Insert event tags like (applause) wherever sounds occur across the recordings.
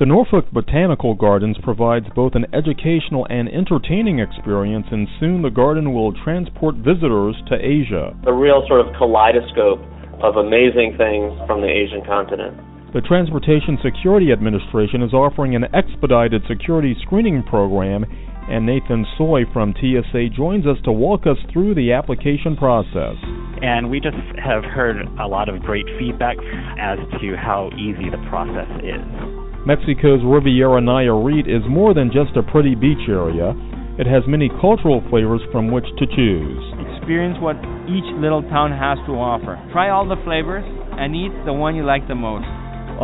The Norfolk Botanical Gardens provides both an educational and entertaining experience, and soon the garden will transport visitors to Asia. A real sort of kaleidoscope of amazing things from the Asian continent. The Transportation Security Administration is offering an expedited security screening program, and Nathan Tsoi from TSA joins us to walk us through the application process. And we just have heard a lot of great feedback as to how easy the process is. Mexico's Riviera Nayarit is more than just a pretty beach area. It has many cultural flavors from which to choose. Experience what each little town has to offer. Try all the flavors and eat the one you like the most.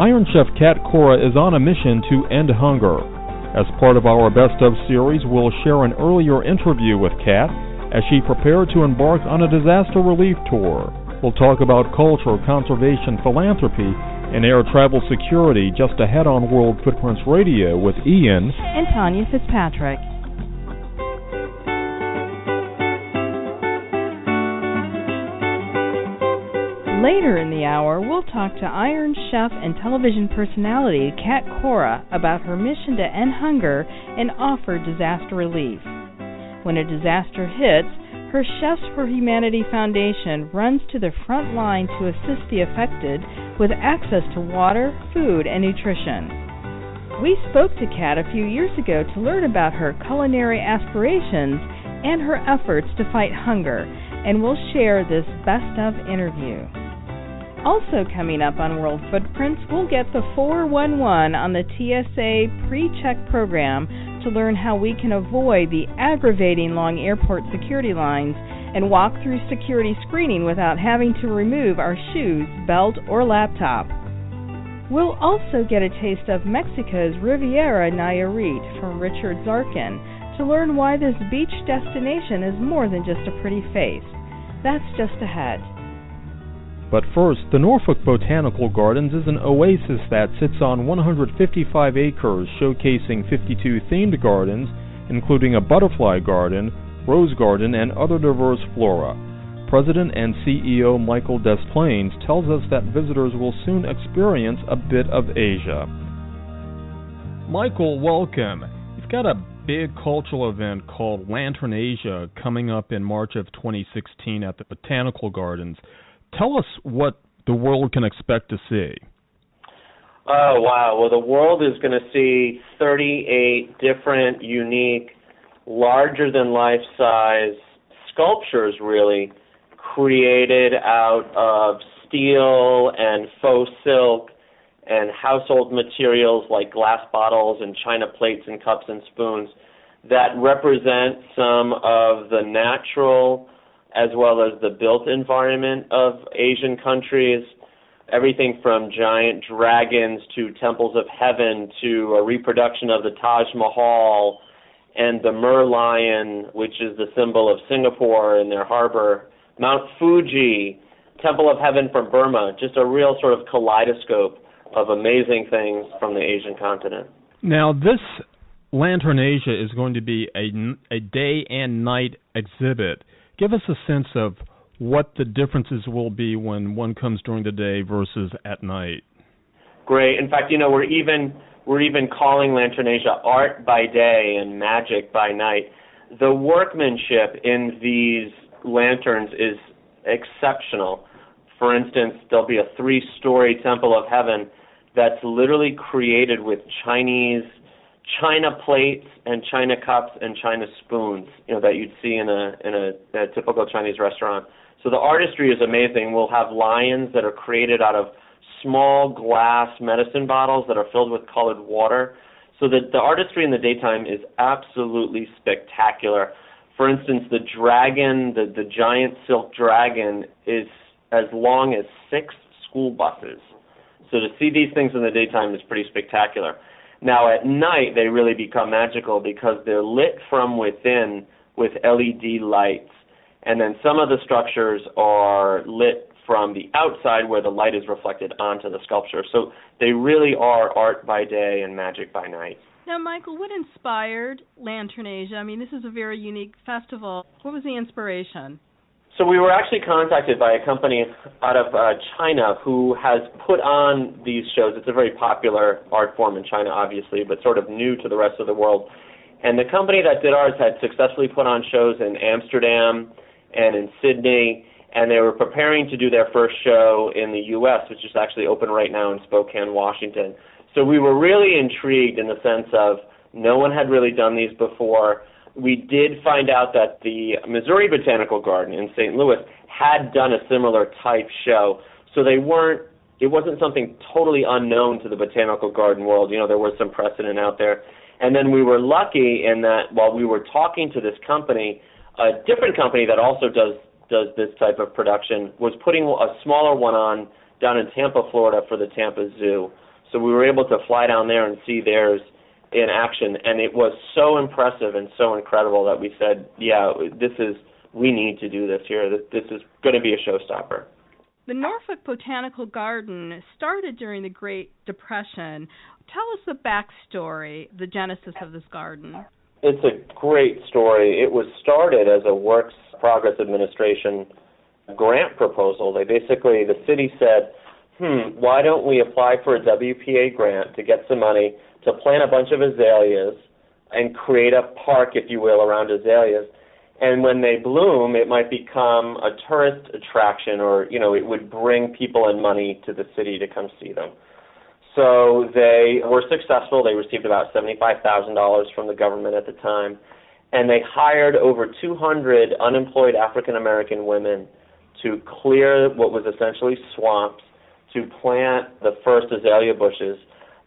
Iron Chef Cat Cora is on a mission to end hunger. As part of our Best of series, we'll share an earlier interview with Cat as she prepared to embark on a disaster relief tour. We'll talk about culture, conservation, philanthropy, and air travel security just ahead on World Footprints Radio with Ian and Tanya Fitzpatrick. Later in the hour, we'll talk to Iron Chef and television personality Cat Cora about her mission to end hunger and offer disaster relief. When a disaster hits, her Chefs for Humanity Foundation runs to the front line to assist the affected with access to water, food, and nutrition. We spoke to Cat a few years ago to learn about her culinary aspirations and her efforts to fight hunger, and we'll share this best of interview. Also coming up on World Footprints, we'll get the 411 on the TSA pre-check program to learn how we can avoid the aggravating long airport security lines and walk through security screening without having to remove our shoes, belt, or laptop. We'll also get a taste of Mexico's Riviera Nayarit from Richard Zarkin to learn why this beach destination is more than just a pretty face. That's just ahead. But first, the Norfolk Botanical Gardens is an oasis that sits on 155 acres, showcasing 52 themed gardens, including a butterfly garden, rose garden, and other diverse flora. President and CEO Michael Desplaines tells us that visitors will soon experience a bit of Asia. Michael, welcome. You've got a big cultural event called Lanterasia coming up in March of 2016 at the Botanical Gardens. Tell us what the world can expect to see. Oh, wow. Well, the world is going to see 38 different, unique, larger than life size sculptures, really, created out of steel and faux silk and household materials like glass bottles and china plates and cups and spoons that represent some of the natural as well as the built environment of Asian countries. Everything from giant dragons to temples of heaven to a reproduction of the Taj Mahal and the Merlion, which is the symbol of Singapore in their harbor, Mount Fuji, Temple of Heaven from Burma, just a real sort of kaleidoscope of amazing things from the Asian continent. Now, this Lanterasia is going to be a, a day and night exhibit give us a sense of what the differences will be when one comes during the day versus at night. Great. In fact, you know, we're even we're even calling Lanterasia art by day and magic by night. The workmanship in these lanterns is exceptional. For instance, there'll be a three-story temple of heaven that's literally created with Chinese china plates and china cups and china spoons, you know, that you'd see in a in a, a typical Chinese restaurant. So the artistry is amazing. We'll have lions that are created out of small glass medicine bottles that are filled with colored water. So the the artistry in the daytime is absolutely spectacular. For instance, the dragon, the the giant silk dragon is as long as six school buses. So to see these things in the daytime is pretty spectacular. Now at night they really become magical because they're lit from within with LED lights. And then some of the structures are lit from the outside where the light is reflected onto the sculpture. So they really are art by day and magic by night. Now, Michael, what inspired Lanterasia? I mean, this is a very unique festival. What was the inspiration? So we were actually contacted by a company out of uh, China who has put on these shows. It's a very popular art form in China, obviously, but sort of new to the rest of the world. And the company that did ours had successfully put on shows in Amsterdam and in Sydney, and they were preparing to do their first show in the U.S., which is actually open right now in Spokane, Washington. So we were really intrigued in the sense of no one had really done these before we did find out that the Missouri Botanical Garden in St. Louis had done a similar type show. So they weren't it wasn't something totally unknown to the botanical garden world. You know, there was some precedent out there. And then we were lucky in that while we were talking to this company, a different company that also does does this type of production was putting a smaller one on down in Tampa, Florida for the Tampa Zoo. So we were able to fly down there and see theirs in action, and it was so impressive and so incredible that we said, "Yeah, this is we need to do this here. This is going to be a showstopper." The Norfolk Botanical Garden started during the Great Depression. Tell us the backstory, the genesis of this garden. It's a great story. It was started as a Works Progress Administration grant proposal. They basically, the city said, hmm, why don't we apply for a WPA grant to get some money to plant a bunch of azaleas and create a park, if you will, around azaleas. And when they bloom, it might become a tourist attraction, or you know, it would bring people and money to the city to come see them. So they were successful. They received about seventy-five thousand dollars from the government at the time, and they hired over 200 unemployed African American women to clear what was essentially swamps to plant the first azalea bushes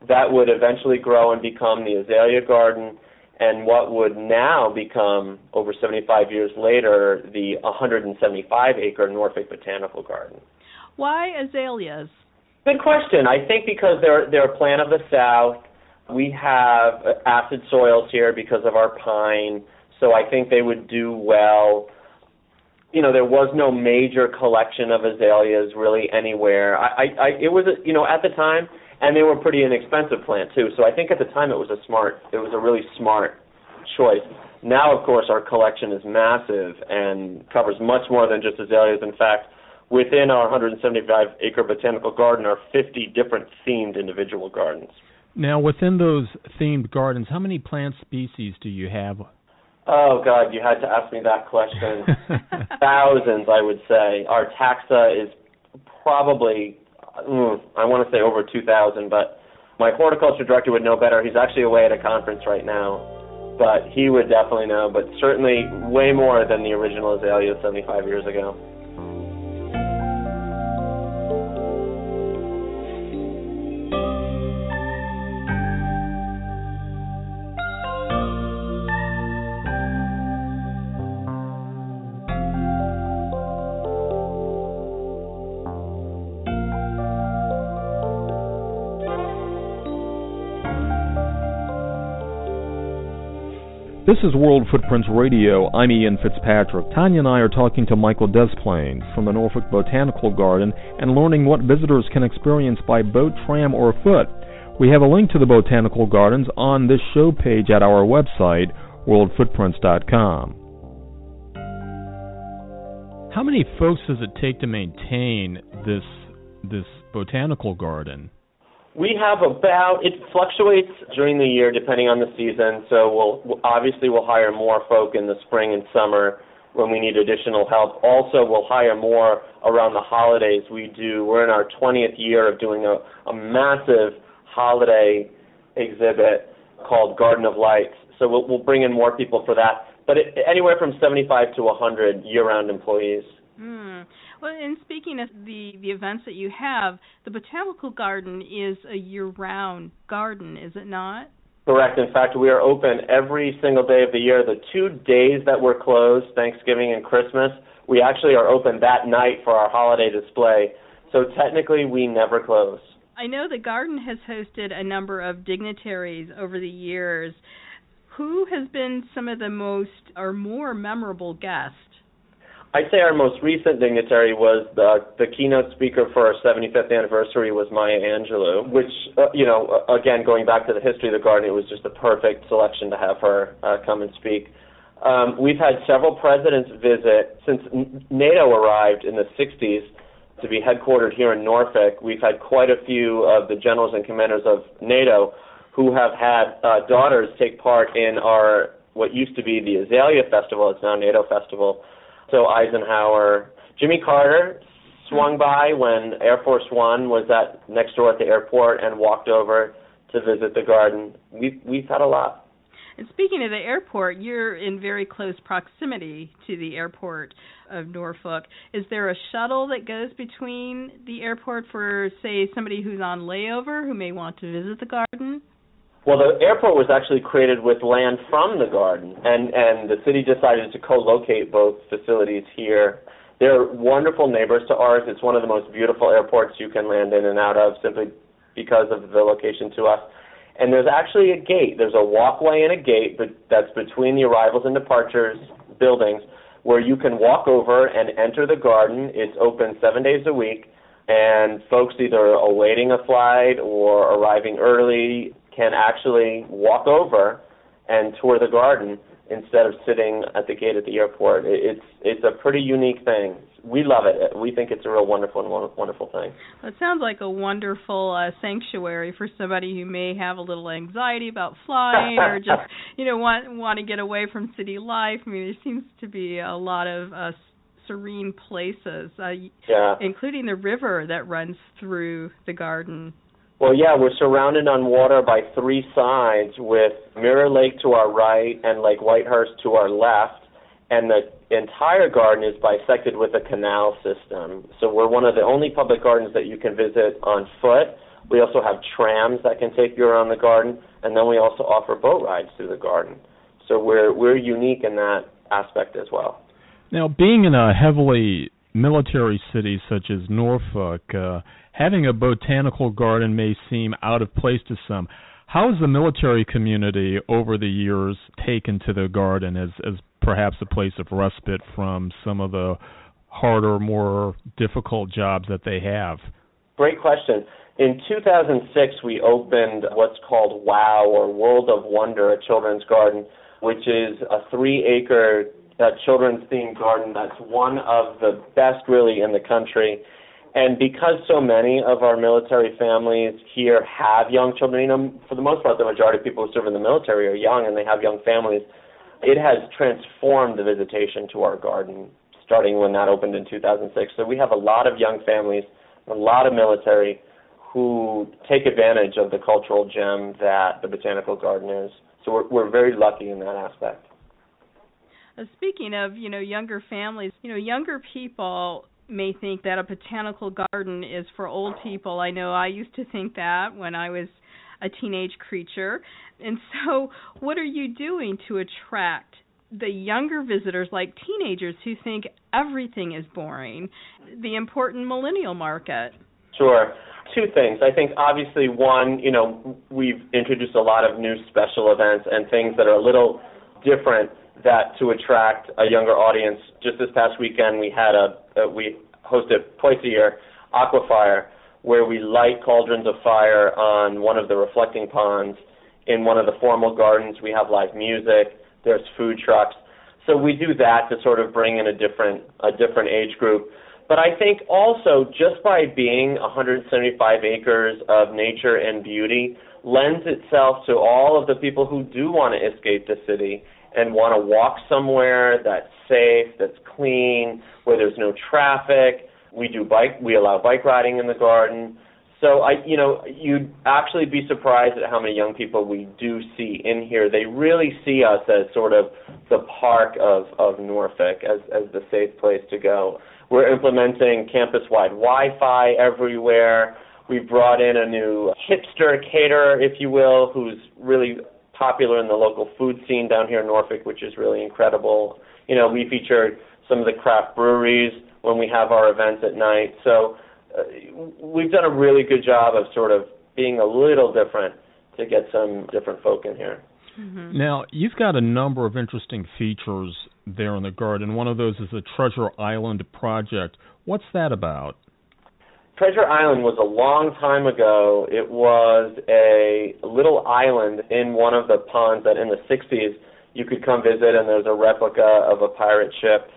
that would eventually grow and become the azalea garden and what would now become over 75 years later the 175 acre Norfolk Botanical Garden. Why azaleas? Good question. I think because they're they're a plant of the south. We have acid soils here because of our pine, so I think they would do well. You know, there was no major collection of azaleas really anywhere. I, I, I it was, you know, at the time and they were pretty inexpensive plant too. So I think at the time it was a smart, it was a really smart choice. Now, of course, our collection is massive and covers much more than just azaleas. In fact, within our 175 acre botanical garden are 50 different themed individual gardens. Now, within those themed gardens, how many plant species do you have? Oh God, you had to ask me that question. (laughs) Thousands, I would say. Our taxa is probably mm, I want to say over 2,000, but my horticulture director would know better. He's actually away at a conference right now, but he would definitely know. But certainly way more than the original azalea 75 years ago. This is World Footprints Radio. I'm Ian Fitzpatrick. Tanya and I are talking to Michael Desplaines from the Norfolk Botanical Garden and learning what visitors can experience by boat, tram, or foot. We have a link to the Botanical Gardens on this show page at our website, worldfootprints.com. How many folks does it take to maintain this this botanical garden? We have about it fluctuates during the year depending on the season. So we'll obviously we'll hire more folk in the spring and summer when we need additional help. Also, we'll hire more around the holidays. We do. We're in our 20th year of doing a, a massive holiday exhibit called Garden of Lights. So we'll, we'll bring in more people for that. But it, anywhere from 75 to 100 year-round employees. Well, and speaking of the the events that you have, the botanical garden is a year-round garden, is it not? Correct. In fact, we are open every single day of the year. The two days that we're closed, Thanksgiving and Christmas, we actually are open that night for our holiday display. So technically, we never close. I know the garden has hosted a number of dignitaries over the years. Who has been some of the most or more memorable guests? I'd say our most recent dignitary was the the keynote speaker for our 75th anniversary was Maya Angelou, which uh, you know again going back to the history of the garden, it was just a perfect selection to have her uh, come and speak. Um, we've had several presidents visit since NATO arrived in the 60s to be headquartered here in Norfolk. We've had quite a few of the generals and commanders of NATO who have had uh, daughters take part in our what used to be the Azalea Festival. It's now NATO Festival. So Eisenhower, Jimmy Carter swung by when Air Force One was at next door at the airport and walked over to visit the garden. We've we've had a lot. And speaking of the airport, you're in very close proximity to the airport of Norfolk. Is there a shuttle that goes between the airport for, say, somebody who's on layover who may want to visit the garden? Well, the airport was actually created with land from the garden, and and the city decided to co-locate both facilities here. They're wonderful neighbors to ours. It's one of the most beautiful airports you can land in and out of simply because of the location to us and there's actually a gate. There's a walkway and a gate but that's between the arrivals and departures buildings where you can walk over and enter the garden. It's open seven days a week, and folks either awaiting a flight or arriving early can actually walk over and tour the garden instead of sitting at the gate at the airport. It's it's a pretty unique thing we love it. We think it's a real wonderful and wonderful thing. Well, it sounds like a wonderful uh, sanctuary for somebody who may have a little anxiety about flying or (laughs) just you know want want to get away from city life. I mean, there seems to be a lot of uh, serene places, uh, yeah. including the river that runs through the garden. Well, yeah, we're surrounded on water by three sides with Mirror Lake to our right and Lake Whitehurst to our left and the entire garden is bisected with a canal system. So we're one of the only public gardens that you can visit on foot. We also have trams that can take you around the garden, and then we also offer boat rides through the garden. So we're we're unique in that aspect as well. Now, being in a heavily military cities such as Norfolk, uh, having a botanical garden may seem out of place to some. How has the military community over the years taken to the garden as as perhaps a place of respite from some of the harder, more difficult jobs that they have? Great question. In 2006, we opened what's called WOW, or World of Wonder, a children's garden, which is a three acre uh, children's themed garden that's one of the best, really, in the country. And because so many of our military families here have young children, you know, for the most part, the majority of people who serve in the military are young and they have young families it has transformed the visitation to our garden starting when that opened in 2006. So we have a lot of young families, a lot of military who take advantage of the cultural gem that the botanical garden is. So we're, we're very lucky in that aspect. Uh, speaking of, you know, younger families, you know, younger people may think that a botanical garden is for old people. I know I used to think that when I was a teenage creature. And so, what are you doing to attract the younger visitors, like teenagers who think everything is boring, the important millennial market? Sure. Two things. I think obviously one, you know, we've introduced a lot of new special events and things that are a little different that to attract a younger audience. Just this past weekend we had a, we hosted twice a year Aquafire where we light cauldrons of fire on one of the reflecting ponds. In one of the formal gardens, we have live music. There's food trucks. So we do that to sort of bring in a different a different age group. But I think also just by being 175 acres of nature and beauty lends itself to all of the people who do want to escape the city and want to walk somewhere that's safe, that's clean, where there's no traffic, we do bike. We allow bike riding in the garden. So I, you know, you'd actually be surprised at how many young people we do see in here. They really see us as sort of the park of of Norfolk, as as the safe place to go. We're implementing campus-wide Wi-Fi everywhere. We've brought in a new hipster caterer, if you will, who's really popular in the local food scene down here in Norfolk, which is really incredible. You know, we featured some of the craft breweries when we have our events at night. So uh, we've done a really good job of sort of being a little different to get some different folk in here. Mm-hmm. Now, you've got a number of interesting features there in the garden. One of those is the Treasure Island project. What's that about? Treasure Island was a long time ago. It was a little island in one of the ponds that in the 60s you could come visit, and there's a replica of a pirate ship.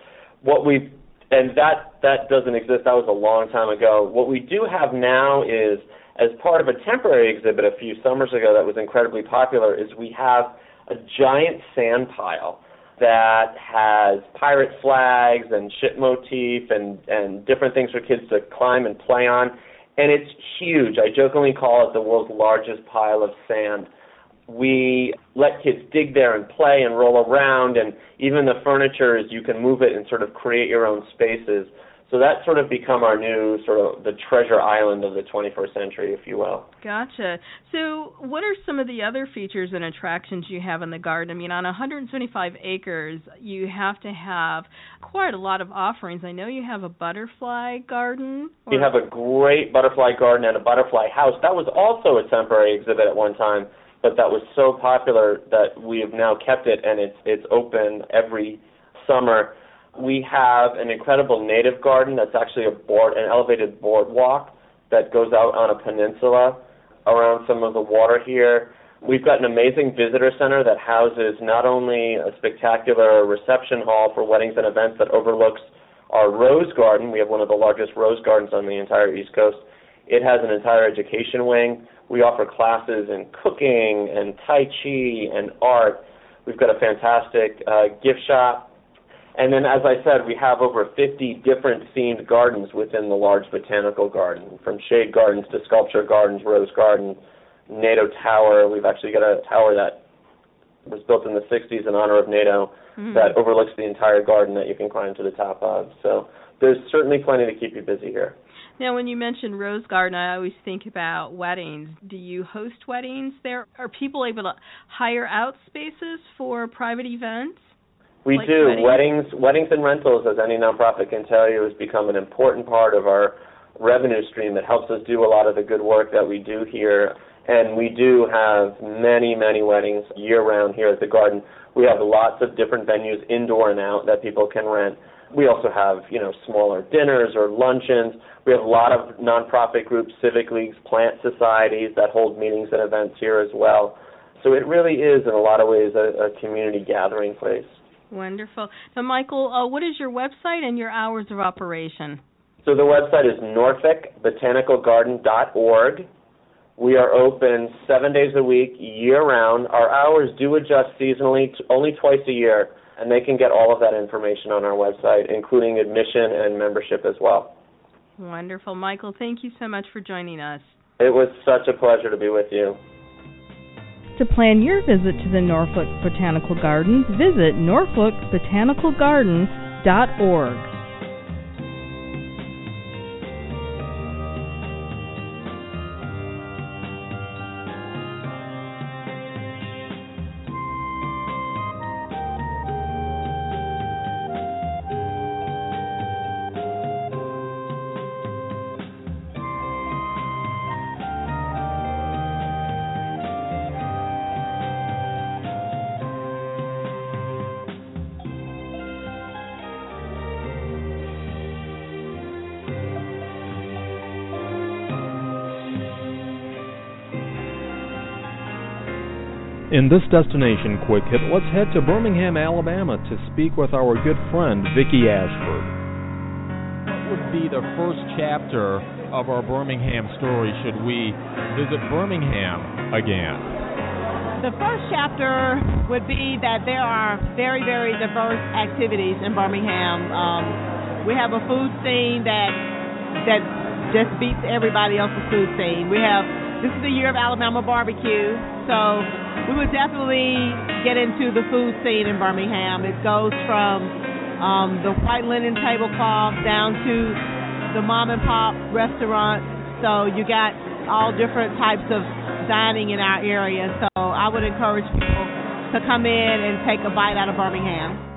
What we and that that doesn't exist. That was a long time ago. What we do have now is, as part of a temporary exhibit a few summers ago that was incredibly popular, is we have a giant sand pile that has pirate flags and ship motif and and different things for kids to climb and play on. And it's huge. I jokingly call it the world's largest pile of sand. We let kids dig there and play and roll around and even the furniture is you can move it and sort of create your own spaces so that's sort of become our new sort of the treasure island of the 21st century, if you will. Gotcha. So, what are some of the other features and attractions you have in the garden? I mean, on 125 acres, you have to have quite a lot of offerings. I know you have a butterfly garden. Or... We have a great butterfly garden and a butterfly house. That was also a temporary exhibit at one time, but that was so popular that we have now kept it and it's it's open every summer we have an incredible native garden that's actually a board, an elevated boardwalk that goes out on a peninsula around some of the water here. We've got an amazing visitor center that houses not only a spectacular reception hall for weddings and events that overlooks our rose garden. We have one of the largest rose gardens on the entire East Coast. It has an entire education wing. We offer classes in cooking and Tai Chi and art. We've got a fantastic uh, gift shop and then, as I said, we have over 50 different themed gardens within the large botanical garden, from shade gardens to sculpture gardens, rose garden, NATO Tower. We've actually got a tower that was built in the 60s in honor of NATO mm-hmm. that overlooks the entire garden that you can climb to the top of. So there's certainly plenty to keep you busy here. Now, when you mention Rose Garden, I always think about weddings. Do you host weddings there? Are people able to hire out spaces for private events? We like do. Weddings? weddings weddings and rentals, as any nonprofit can tell you, has become an important part of our revenue stream that helps us do a lot of the good work that we do here. And we do have many, many weddings year round here at the garden. We have lots of different venues, indoor and out, that people can rent. We also have, you know, smaller dinners or luncheons. We have a lot of nonprofit groups, civic leagues, plant societies that hold meetings and events here as well. So it really is, in a lot of ways, a, a community gathering place. Wonderful. Now, Michael, uh, what is your website and your hours of operation? So the website is norfolkbotanicalgarden.org. We are open seven days a week, year round. Our hours do adjust seasonally, t- only twice a year, and they can get all of that information on our website, including admission and membership as well. Wonderful. Michael, thank you so much for joining us. It was such a pleasure to be with you. To plan your visit to the Norfolk Botanical Gardens, visit norfolkbotanicalgardens.org. In this destination quick hit, let's head to Birmingham, Alabama to speak with our good friend Vicki Ashford. What would be the first chapter of our Birmingham story should we visit Birmingham again? The first chapter would be that there are very, very diverse activities in Birmingham. Um, we have a food scene that that just beats everybody else's food scene. We have this is the year of Alabama barbecue, so we would definitely get into the food scene in Birmingham. It goes from um, the white linen tablecloth down to the mom and pop restaurants. So you got all different types of dining in our area. So I would encourage people to come in and take a bite out of Birmingham.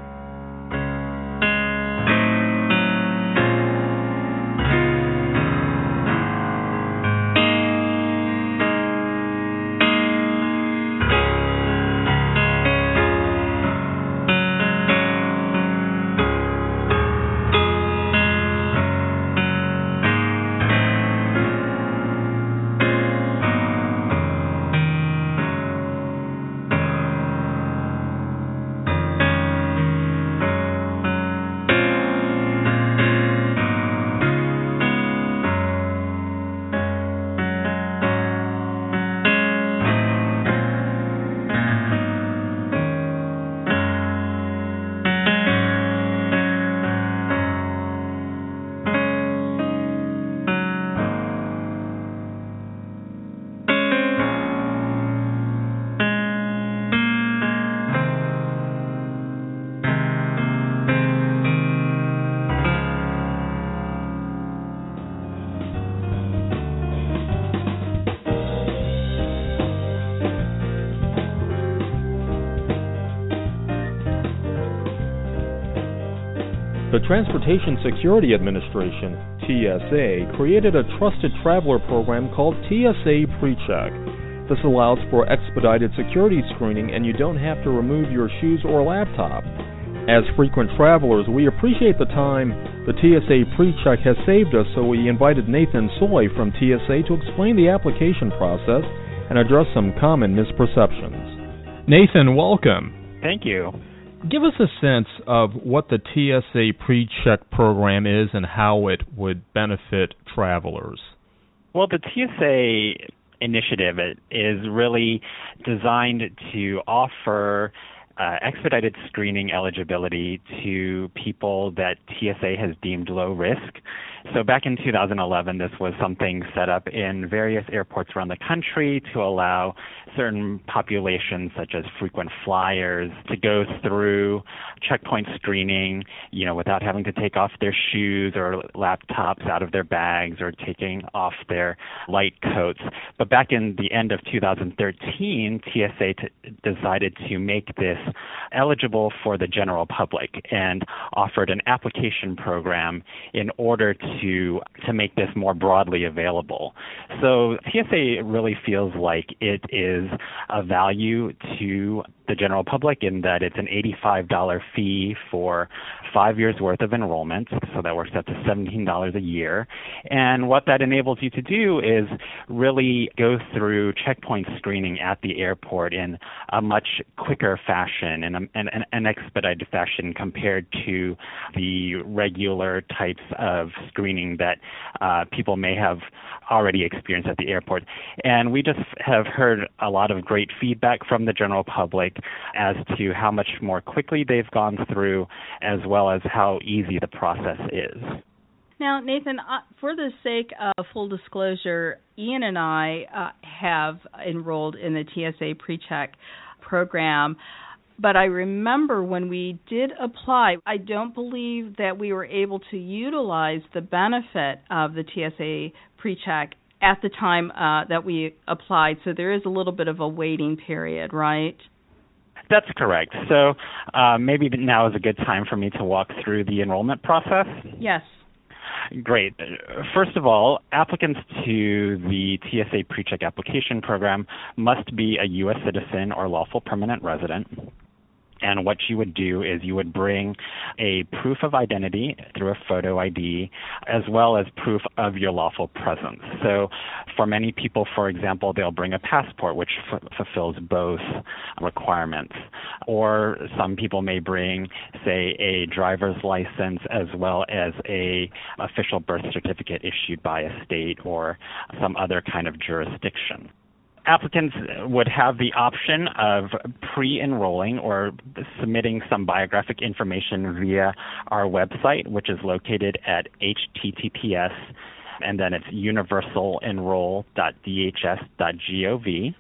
Transportation Security Administration, TSA, created a trusted traveler program called TSA PreCheck. This allows for expedited security screening and you don't have to remove your shoes or laptop. As frequent travelers, we appreciate the time the TSA PreCheck has saved us, so we invited Nathan Tsoi from TSA to explain the application process and address some common misperceptions. Nathan, welcome. Thank you. Give us a sense of what the TSA PreCheck program is and how it would benefit travelers. Well, the TSA initiative is really designed to offer uh, expedited screening eligibility to people that TSA has deemed low risk. So back in 2011, this was something set up in various airports around the country to allow certain populations, such as frequent flyers, to go through checkpoint screening, you know, without having to take off their shoes or laptops out of their bags or taking off their light coats. But back in the end of 2013, TSA t- decided to make this eligible for the general public and offered an application program in order to to to make this more broadly available. So TSA really feels like it is a value to the general public in that it's an $85 fee for five years worth of enrollment, so that works out to $17 a year. And what that enables you to do is really go through checkpoint screening at the airport in a much quicker fashion and an, an expedited fashion compared to the regular types of screening that uh, people may have already experienced at the airport. And we just have heard a lot of great feedback from the general public as to how much more quickly they've gone through, as well as how easy the process is. Now, Nathan, uh, for the sake of full disclosure, Ian and I uh, have enrolled in the TSA PreCheck program. But I remember when we did apply, I don't believe that we were able to utilize the benefit of the TSA PreCheck at the time uh, that we applied. So there is a little bit of a waiting period, right? That's correct. So uh, maybe now is a good time for me to walk through the enrollment process. Yes. Great. First of all, applicants to the TSA PreCheck application program must be a U.S. citizen or lawful permanent resident. And what you would do is you would bring a proof of identity through a photo ID, as well as proof of your lawful presence. So, for many people, for example, they'll bring a passport, which f- fulfills both requirements. Or some people may bring, say, a driver's license as well as a official birth certificate issued by a state or some other kind of jurisdiction applicants would have the option of pre-enrolling or submitting some biographic information via our website, which is located at https and then it's universalenroll.dhs.gov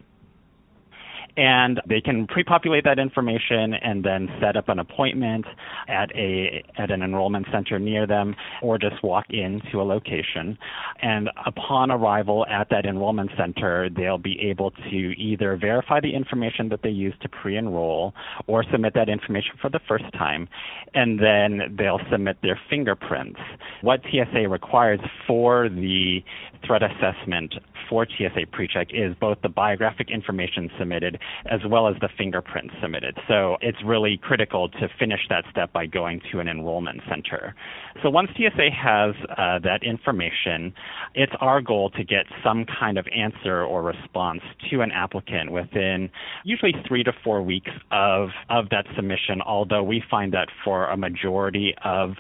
and they can pre-populate that information and then set up an appointment at a at an enrollment center near them or just walk into a location. And upon arrival at that enrollment center they'll be able to either verify the information that they used to pre-enroll or submit that information for the first time. And then they'll submit their fingerprints. What TSA requires for the threat assessment for TSA PreCheck is both the biographic information submitted as well as the fingerprints submitted. So it's really critical to finish that step by going to an enrollment center. So once TSA has uh, that information, it's our goal to get some kind of answer or response to an applicant within usually three to four weeks of, of that submission, although we find that for a majority of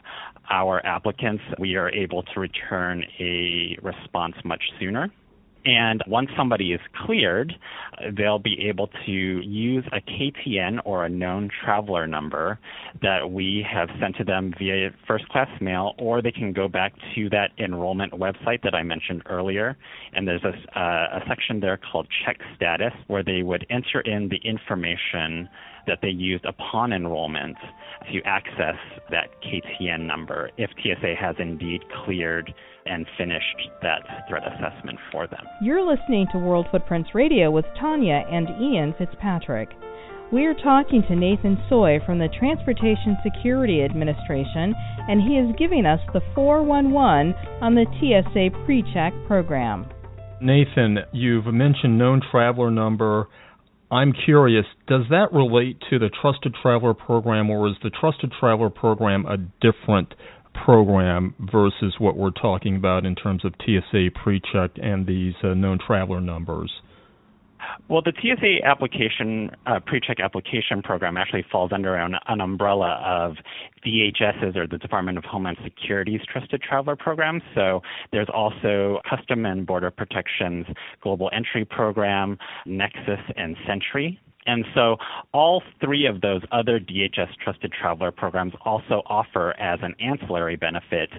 our applicants, we are able to return a response much sooner. And once somebody is cleared, they'll be able to use a KTN or a known traveler number that we have sent to them via first class mail, or they can go back to that enrollment website that I mentioned earlier. And there's a, uh, a section there called check status where they would enter in the information that they used upon enrollment to access that KTN number if TSA has indeed cleared and finished that threat assessment for them. You're listening to World Footprints Radio with Tanya and Ian Fitzpatrick. We are talking to Nathan Tsoi from the Transportation Security Administration, and he is giving us the 411 on the TSA PreCheck program. Nathan, you've mentioned known traveler number. I'm curious, does that relate to the Trusted Traveler program, or is the Trusted Traveler program a different program versus what we're talking about in terms of TSA PreCheck and these uh, known traveler numbers? Well, the TSA application uh, PreCheck application program actually falls under an, an, umbrella of DHS's or the Department of Homeland Security's Trusted Traveler program. So there's also Custom and Border Protection's Global Entry Program, Nexus, and SENTRI. And so all three of those other DHS Trusted Traveler programs also offer as an ancillary benefit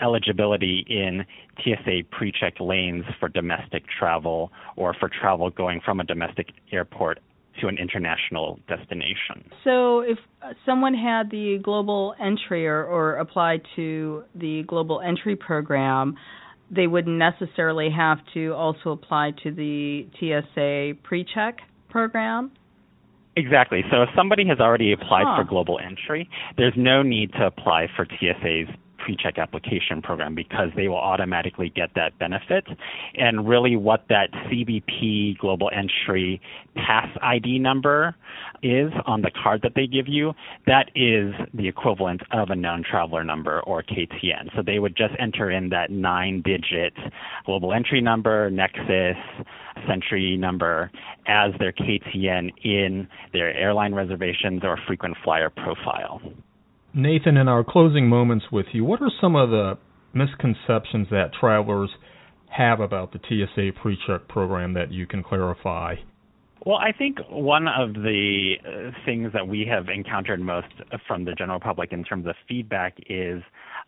eligibility in TSA PreCheck lanes for domestic travel or for travel going from a domestic airport to an international destination. So, if someone had the global entry or, or applied to the global entry program, they wouldn't necessarily have to also apply to the TSA PreCheck program? Exactly. So if somebody has already applied huh. for global entry, there's no need to apply for TSA's PreCheck application program because they will automatically get that benefit. And really, what that CBP global entry pass ID number is on the card that they give you, that is the equivalent of a known traveler number or KTN. So they would just enter in that nine digit global entry number, Nexus, SENTRI number as their KTN in their airline reservations or frequent flyer profile. Nathan, in our closing moments with you, what are some of the misconceptions that travelers have about the TSA PreCheck program that you can clarify? Well, I think one of the uh, things that we have encountered most from the general public in terms of feedback is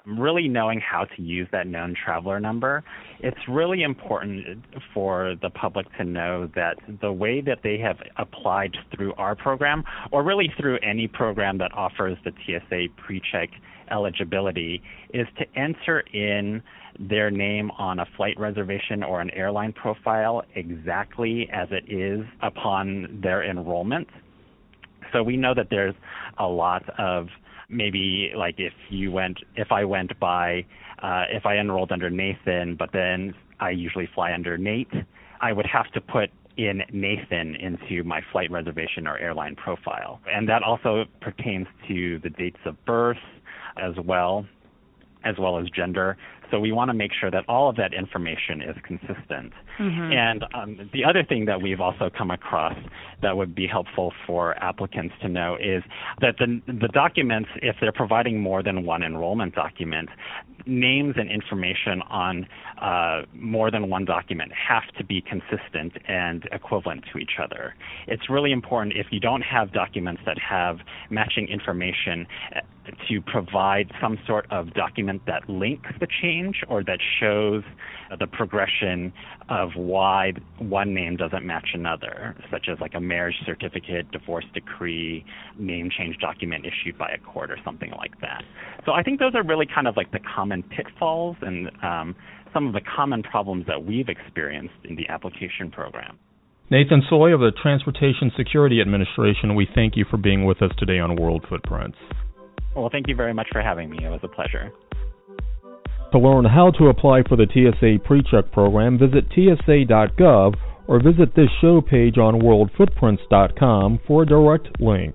really knowing how to use that known traveler number. It's really important for the public to know that the way that they have applied through our program, or really through any program that offers the TSA PreCheck eligibility, is to enter in their name on a flight reservation or an airline profile exactly as it is upon their enrollment. So we know that there's a lot of maybe like if you went if I went by uh, if I enrolled under Nathan, but then I usually fly under Nate, I would have to put in Nathan into my flight reservation or airline profile. And that also pertains to the dates of birth as well, as well as gender. So we want to make sure that all of that information is consistent. Mm-hmm. And um, the other thing that we've also come across that would be helpful for applicants to know is that the, the documents, if they're providing more than one enrollment document, names and information on uh, more than one document have to be consistent and equivalent to each other. It's really important if you don't have documents that have matching information uh, to provide some sort of document that links the change or that shows the progression of why one name doesn't match another, such as like a marriage certificate, divorce decree, name change document issued by a court or something like that. So I think those are really kind of like the common pitfalls and um, some of the common problems that we've experienced in the application program. Nathan Tsoi of the Transportation Security Administration, we thank you for being with us today on World Footprints. Well, thank you very much for having me. It was a pleasure. To learn how to apply for the TSA PreCheck program, visit tsa.gov or visit this show page on worldfootprints.com for a direct link.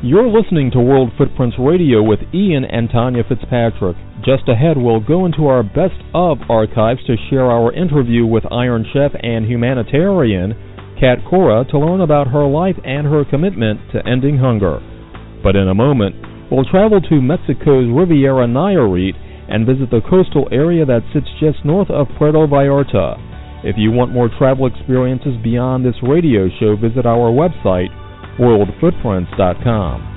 You're listening to World Footprints Radio with Ian and Tanya Fitzpatrick. Just ahead, we'll go into our best of archives to share our interview with Iron Chef and humanitarian Cat Cora to learn about her life and her commitment to ending hunger. But in a moment, we'll travel to Mexico's Riviera Nayarit and visit the coastal area that sits just north of Puerto Vallarta. If you want more travel experiences beyond this radio show, visit our website worldfootprints.com.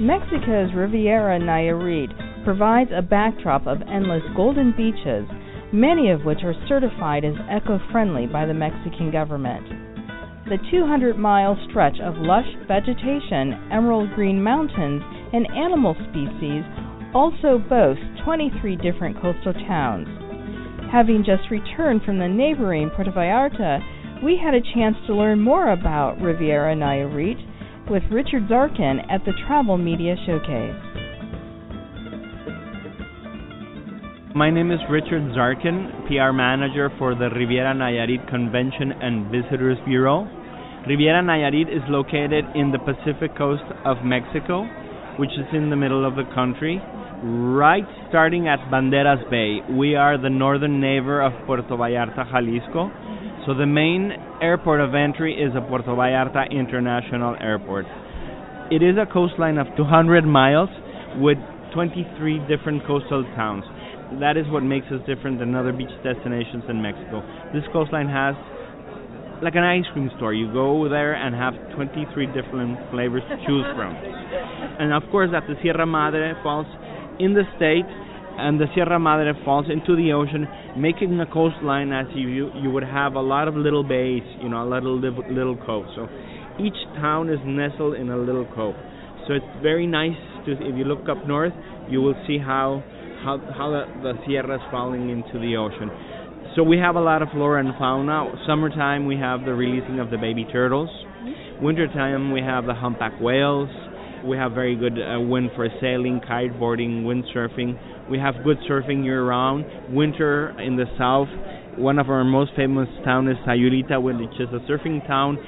Mexico's Riviera Nayarit provides a backdrop of endless golden beaches, many of which are certified as eco friendly by the Mexican government. The 200 mile stretch of lush vegetation, emerald green mountains, and animal species also boasts 23 different coastal towns. Having just returned from the neighboring Puerto Vallarta, we had a chance to learn more about Riviera Nayarit with Richard Zarkin at the Travel Media Showcase. My name is Richard Zarkin, PR manager for the Riviera Nayarit Convention and Visitors Bureau. Riviera Nayarit is located in the Pacific coast of Mexico, which is in the middle of the country, right starting at Banderas Bay. We are the northern neighbor of Puerto Vallarta, Jalisco. So the main airport of entry is the Puerto Vallarta International Airport. It is a coastline of 200 miles with 23 different coastal towns that is what makes us different than other beach destinations in Mexico. This coastline has like an ice cream store. You go there and have 23 different flavors to choose from. And of course, at the Sierra Madre falls in the state, and the Sierra Madre falls into the ocean, making a coastline as you you would have a lot of little bays, you know, a little little cove. So each town is nestled in a little cove. So it's very nice to if you look up north, you will see how how how the, the Sierra is falling into the ocean. So we have a lot of flora and fauna. Summertime we have the releasing of the baby turtles. Wintertime we have the humpback whales. We have very good uh, wind for sailing, kiteboarding, windsurfing. We have good surfing year round. Winter in the south, one of our most famous towns is Sayulita, which is a surfing town.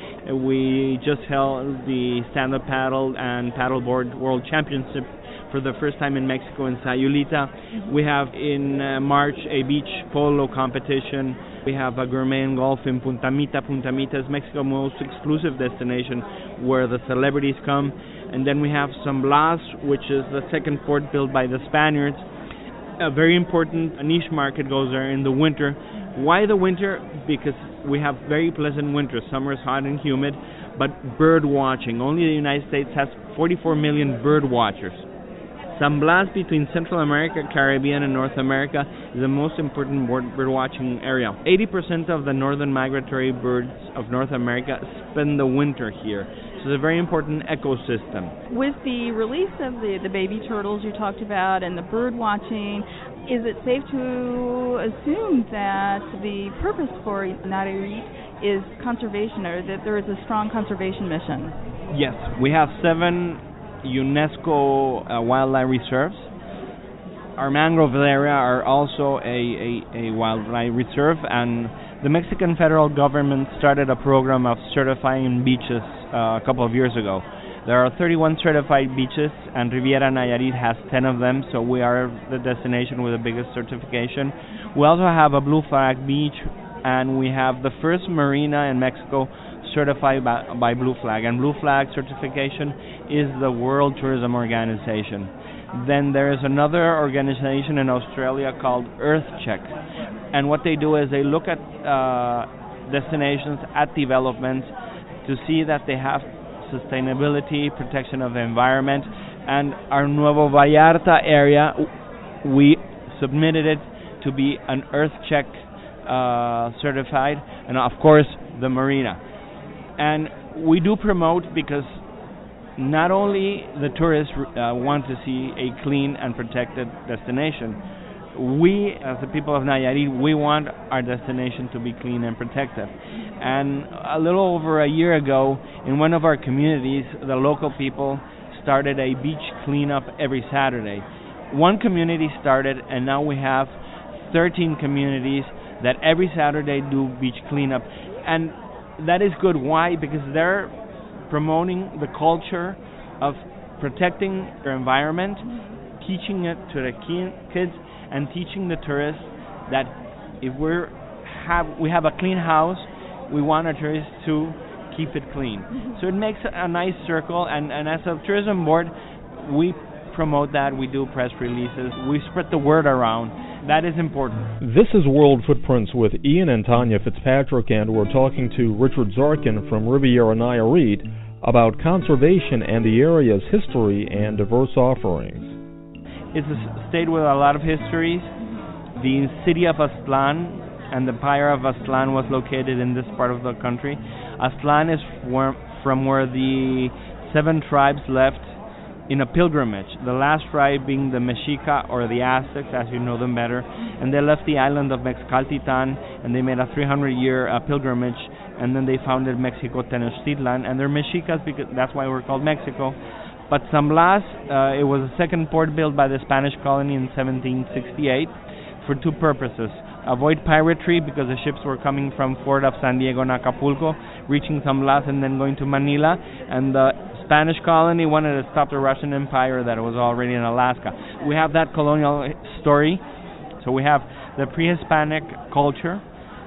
We just held the stand-up paddle and paddleboard world championship for the first time in Mexico in Sayulita. We have in uh, March a beach polo competition. We have a gourmet golf in Punta Mita. Punta Mita is Mexico's most exclusive destination where the celebrities come. And then we have San Blas, which is the second port built by the Spaniards. A very important niche market goes there in the winter. Why the winter? Because we have very pleasant winters. Summer is hot and humid, but bird watching. Only the United States has 44 million bird watchers. San Blas between Central America, Caribbean, and North America is the most important bird watching area. 80% of the northern migratory birds of North America spend the winter here. It's a very important ecosystem. With the release of the, the baby turtles you talked about and the bird watching, is it safe to assume that the purpose for Nayarit is conservation or that there is a strong conservation mission? Yes, we have seven UNESCO uh, wildlife reserves. Our mangrove area are also a, a, a wildlife reserve, and the Mexican federal government started a program of certifying beaches uh, a couple of years ago. There are 31 certified beaches, and Riviera Nayarit has 10 of them, so we are the destination with the biggest certification. We also have a Blue Flag beach, and we have the first marina in Mexico certified by, by Blue Flag, and Blue Flag certification is the World Tourism Organization. Then there is another organization in Australia called EarthCheck, and what they do is they look at uh, destinations at development to see that they have sustainability, protection of the environment, and our Nuevo Vallarta area, we submitted it to be an EarthCheck uh, certified, and of course the marina. And we do promote because not only the tourists uh, want to see a clean and protected destination, we, as the people of Nayarit, we want our destination to be clean and protected. And a little over a year ago, in one of our communities, the local people started a beach cleanup every Saturday. One community started, and now we have 13 communities that every Saturday do beach cleanup. And that is good. Why? Because they're promoting the culture of protecting their environment, teaching it to the kids, and teaching the tourists that if we're have we have a clean house, we want our tourists to keep it clean. Mm-hmm. So it makes a nice circle, and, and as a tourism board, we promote that. We do press releases. We spread the word around that is important. This is World Footprints with Ian and Tanya Fitzpatrick, and we're talking to Richard Zarkin from Riviera Nayarit about conservation and the area's history and diverse offerings. It's a state with a lot of histories. The city of Aztlan and the Empire of Aztlan was located in this part of the country. Aztlan is from where the seven tribes left in a pilgrimage. The last tribe being the Mexica or the Aztecs, as you know them better, and they left the island of Mexcaltitan and they made a 300-year uh, pilgrimage, and then they founded Mexico Tenochtitlan, and they're Mexicas because that's why we're called Mexico. But San Blas, uh, it was a second port built by the Spanish colony in 1768 for two purposes. Avoid piracy because the ships were coming from Fort of San Diego and Acapulco, reaching San Blas and then going to Manila, and the Spanish colony wanted to stop the Russian Empire that was already in Alaska. We have that colonial story. So we have the pre-Hispanic culture,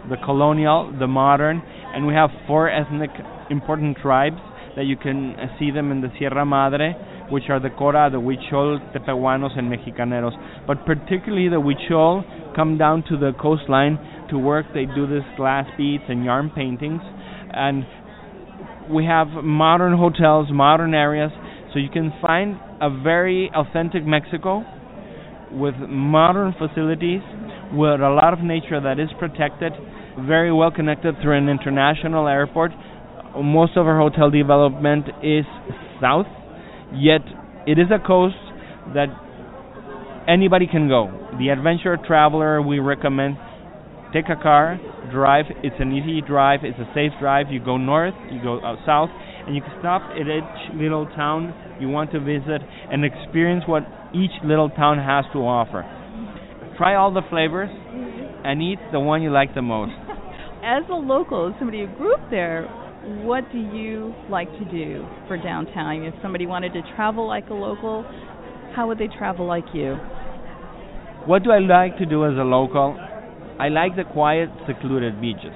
the colonial, the modern, and we have four ethnic important tribes that you can uh, see them in the Sierra Madre, which are the Cora, the Huichol, Tepehuanos, and Mexicaneros. But particularly the Huichol come down to the coastline to work. They do this glass beads and yarn paintings, and we have modern hotels, modern areas, so you can find a very authentic Mexico with modern facilities, with a lot of nature that is protected, very well connected through an international airport. Most of our hotel development is south, yet it is a coast that anybody can go. The adventure traveler we recommend take a car, drive. It's an easy drive. It's a safe drive. You go north, you go out south, and you can stop at each little town you want to visit and experience what each little town has to offer. Try all the flavors and eat the one you like the most. (laughs) As a local, somebody who grew up there, what do you like to do for downtown? If somebody wanted to travel like a local, how would they travel like you? What do I like to do as a local? I like the quiet, secluded beaches.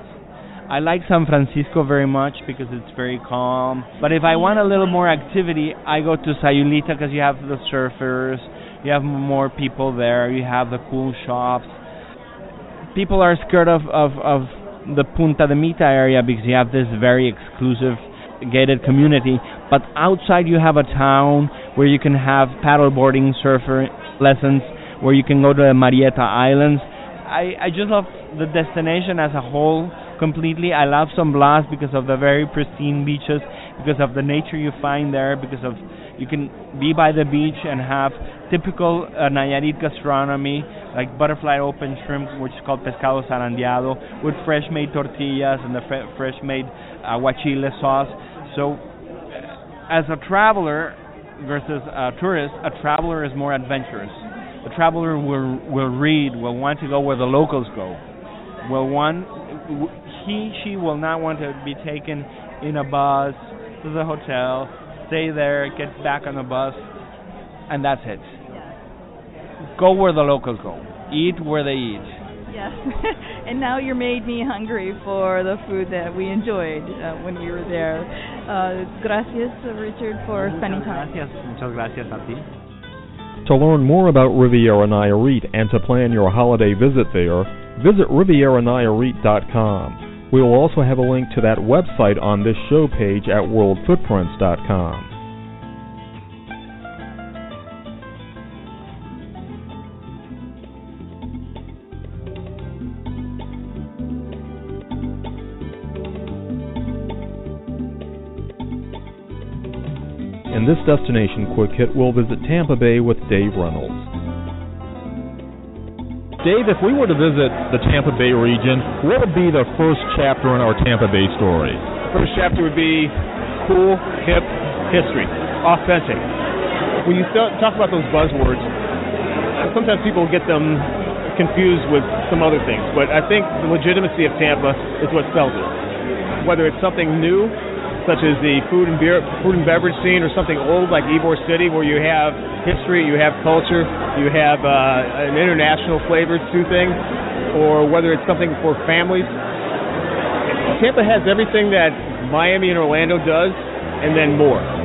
I like San Francisco very much because it's very calm. But if I want a little more activity, I go to Sayulita because you have the surfers, you have more people there, you have the cool shops. People are scared of, of, of the Punta de Mita area because you have this very exclusive gated community. But outside, you have a town where you can have paddleboarding, surfer lessons, where you can go to the Marieta Islands I I just love the destination as a whole completely. I love San Blas because of the very pristine beaches, because of the nature you find there, because of you can be by the beach and have typical uh, Nayarit gastronomy like butterfly open shrimp, which is called pescado zarandeado, with fresh made tortillas and the fre- fresh made aguachile sauce. So, as a traveler versus a tourist, a traveler is more adventurous the traveler will will read, will want to go where the locals go. Will one he she will not want to be taken in a bus to the hotel, stay there, get back on the bus, and that's it. Go where the locals go. Eat where they eat. Yes, (laughs) and now you're made me hungry for the food that we enjoyed uh, when we were there. Uh, gracias, Richard, for spending time. Gracias, muchas gracias a ti. To learn more about Riviera Nayarit and to plan your holiday visit there, visit RivieraNayarit.com. We will also have a link to that website on this show page at WorldFootprints.com. In this destination quick hit, we'll visit Tampa Bay with Dave Reynolds. Dave, if we were to visit the Tampa Bay region, what would be the first chapter in our Tampa Bay story? First chapter would be cool, hip, history, authentic. When you talk about those buzzwords, sometimes people get them confused with some other things, but I think the legitimacy of Tampa is what sells it. Whether it's something new such as the food and beer, food and beverage scene, or something old like Ybor City, where you have history, you have culture, you have uh, an international flavor to things, or whether it's something for families. Tampa has everything that Miami and Orlando does, and then more.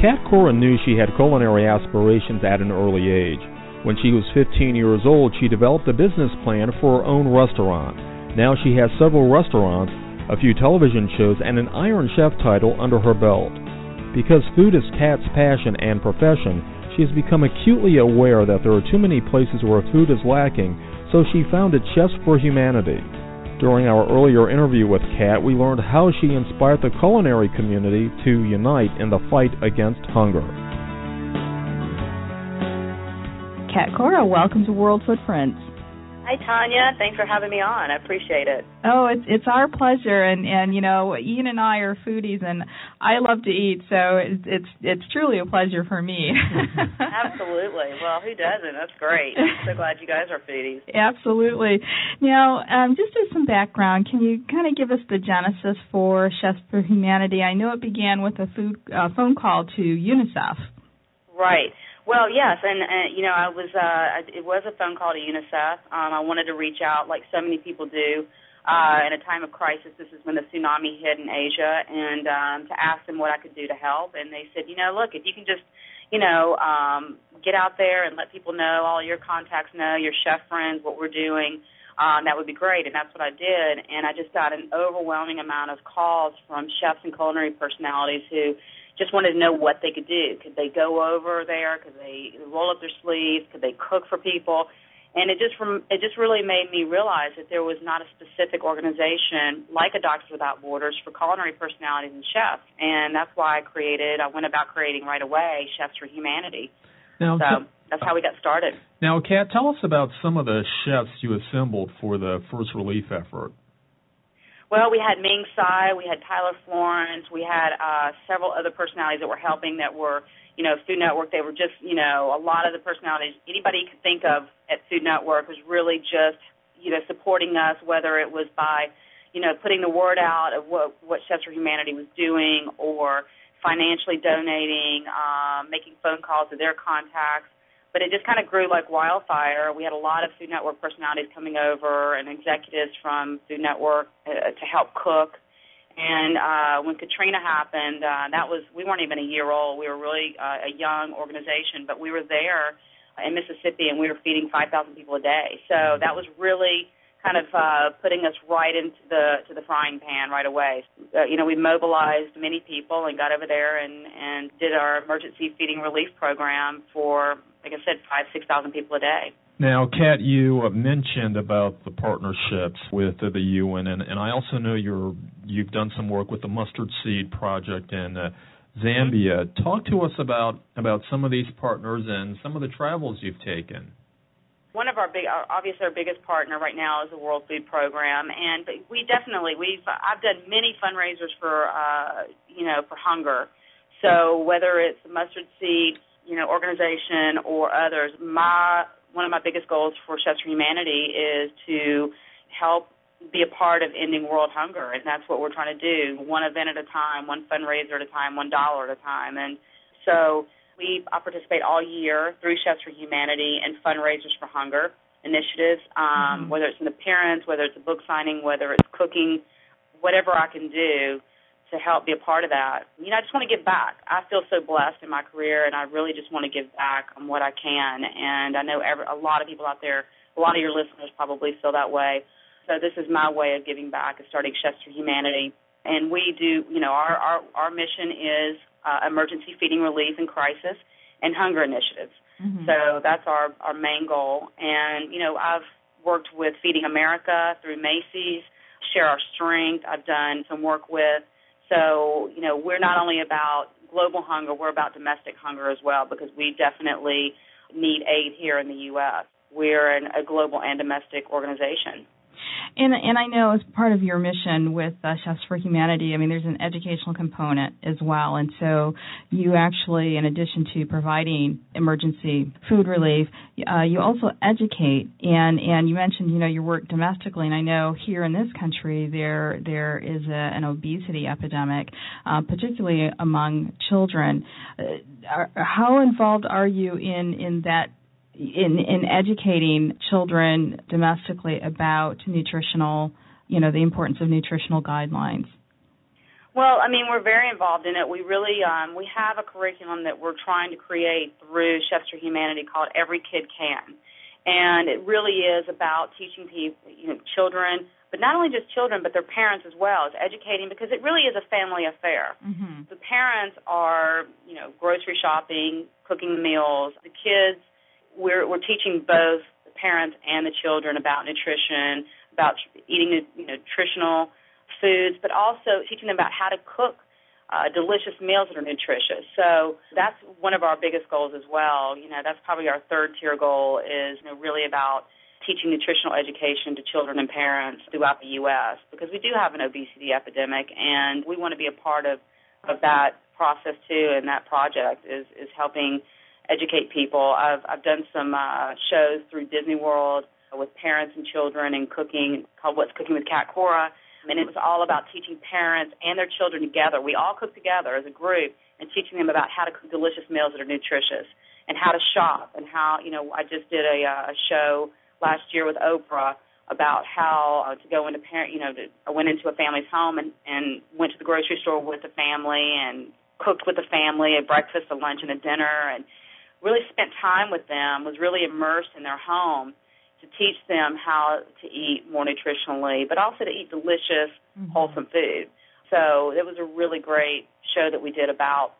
Cat Cora knew she had culinary aspirations at an early age. When she was 15 years old, she developed a business plan for her own restaurant. Now she has several restaurants, a few television shows, and an Iron Chef title under her belt. Because food is Cat's passion and profession, she has become acutely aware that there are too many places where food is lacking, so she founded Chefs for Humanity. During our earlier interview with Cat, we learned how she inspired the culinary community to unite in the fight against hunger. Cat Cora, welcome to World Footprints. Hi Tanya, thanks for having me on. I appreciate it. Oh, it's it's our pleasure, and and you know Ian and I are foodies, and I love to eat, so it's it's, it's truly a pleasure for me. (laughs) (laughs) Absolutely. Well, who doesn't? That's great. I'm so glad you guys are foodies. Absolutely. Now, um, just as some background, can you kind of give us the genesis for Chefs for Humanity? I know it began with a food uh, phone call to UNICEF. Right. Well, yes, and, and you know, I was uh it was a phone call to UNICEF. Um I wanted to reach out like so many people do uh in a time of crisis. This is when the tsunami hit in Asia and um to ask them what I could do to help and they said, "You know, look, if you can just, you know, um get out there and let people know, all your contacts know, your chef friends what we're doing." Um, that would be great, and that's what I did. And I just got an overwhelming amount of calls from chefs and culinary personalities who just wanted to know what they could do. Could they go over there? Could they roll up their sleeves? Could they cook for people? And it just from it just really made me realize that there was not a specific organization like a Doctors Without Borders for culinary personalities and chefs, and that's why I created. I went about creating right away Chefs for Humanity. Now, so that's how we got started. Now, Cat, tell us about some of the chefs you assembled for the first relief effort. Well, we had Ming Tsai, we had Tyler Florence, we had uh, several other personalities that were helping that were, you know, Food Network. They were just, you know, a lot of the personalities anybody could think of at Food Network was really just, you know, supporting us, whether it was by, you know, putting the word out of what what Chefs for Humanity was doing, or financially donating, um, making phone calls to their contacts but it just kind of grew like wildfire. We had a lot of Food Network personalities coming over and executives from Food Network uh, to help cook. And uh, when Katrina happened, uh, that was we weren't even a year old. We were really uh, a young organization, but we were there in Mississippi and we were feeding 5,000 people a day. So that was really kind of uh, putting us right into the to the frying pan right away. Uh, you know, we mobilized many people and got over there and and did our emergency feeding relief program for, like I said, five six thousand people a day. Now, Cat, you mentioned about the partnerships with the UN, and, and I also know you're you've done some work with the Mustard Seed Project in uh, Zambia. Mm-hmm. Talk to us about about some of these partners and some of the travels you've taken one of our big obviously our biggest partner right now is the World Food Program and we definitely we've I've done many fundraisers for uh you know for hunger. So whether it's mustard seed, you know, organization or others, my one of my biggest goals for Chefs for Humanity is to help be a part of ending world hunger and that's what we're trying to do, one event at a time, one fundraiser at a time, one dollar at a time. And so we I participate all year through Chefs for Humanity and fundraisers for hunger initiatives, um, mm-hmm. whether it's an appearance, whether it's a book signing, whether it's cooking, whatever I can do to help be a part of that. You know, I just want to give back. I feel so blessed in my career, and I really just want to give back on what I can. And I know every, a lot of people out there, a lot of your listeners probably feel that way. So this is my way of giving back, is starting Chefs for Humanity. And we do, you know, our our, our mission is uh, emergency feeding relief in crisis, and hunger initiatives. Mm-hmm. So that's our our main goal. And you know, I've worked with Feeding America through Macy's, Share Our Strength. I've done some work with. So you know, we're not only about global hunger, we're about domestic hunger as well because we definitely need aid here in the U.S. We're an, a global and domestic organization. And and I know as part of your mission with uh, Chefs for Humanity, I mean there's an educational component as well, and so you actually, in addition to providing emergency food relief, uh, you also educate. And and you mentioned you know your work domestically, and I know here in this country there there is a, an obesity epidemic, uh, particularly among children. Uh, how involved are you in in that in in educating children domestically about nutritional, you know, the importance of nutritional guidelines? Well, I mean, we're very involved in it. We really um, we have a curriculum that we're trying to create through Chefs for Humanity called Every Kid Can, and it really is about teaching people, you know, children, but not only just children, but their parents as well. It's educating because it really is a family affair. Mm-hmm. The parents are, you know, grocery shopping, cooking the meals. The kids, we're we're teaching both the parents and the children about nutrition, about eating you know, nutritional foods, but also teaching them about how to cook uh, delicious meals that are nutritious. So that's one of our biggest goals as well. You know, that's probably our third tier goal is you know, really about teaching nutritional education to children and parents throughout the U.S. because we do have an obesity epidemic, and we want to be a part of of that process too. And that project is is helping educate people. I've I've done some uh, shows through Disney World with parents and children and cooking called What's Cooking with Cat Cora and it was all about teaching parents and their children together. We all cook together as a group and teaching them about how to cook delicious meals that are nutritious and how to shop and how you know I just did a, uh, a show last year with Oprah about how uh, to go into parent you know to, I went into a family's home and and went to the grocery store with the family and cooked with the family a breakfast a lunch and a dinner and really spent time with them was really immersed in their home to teach them how to eat more nutritionally, but also to eat delicious, mm-hmm. wholesome food. So it was a really great show that we did about.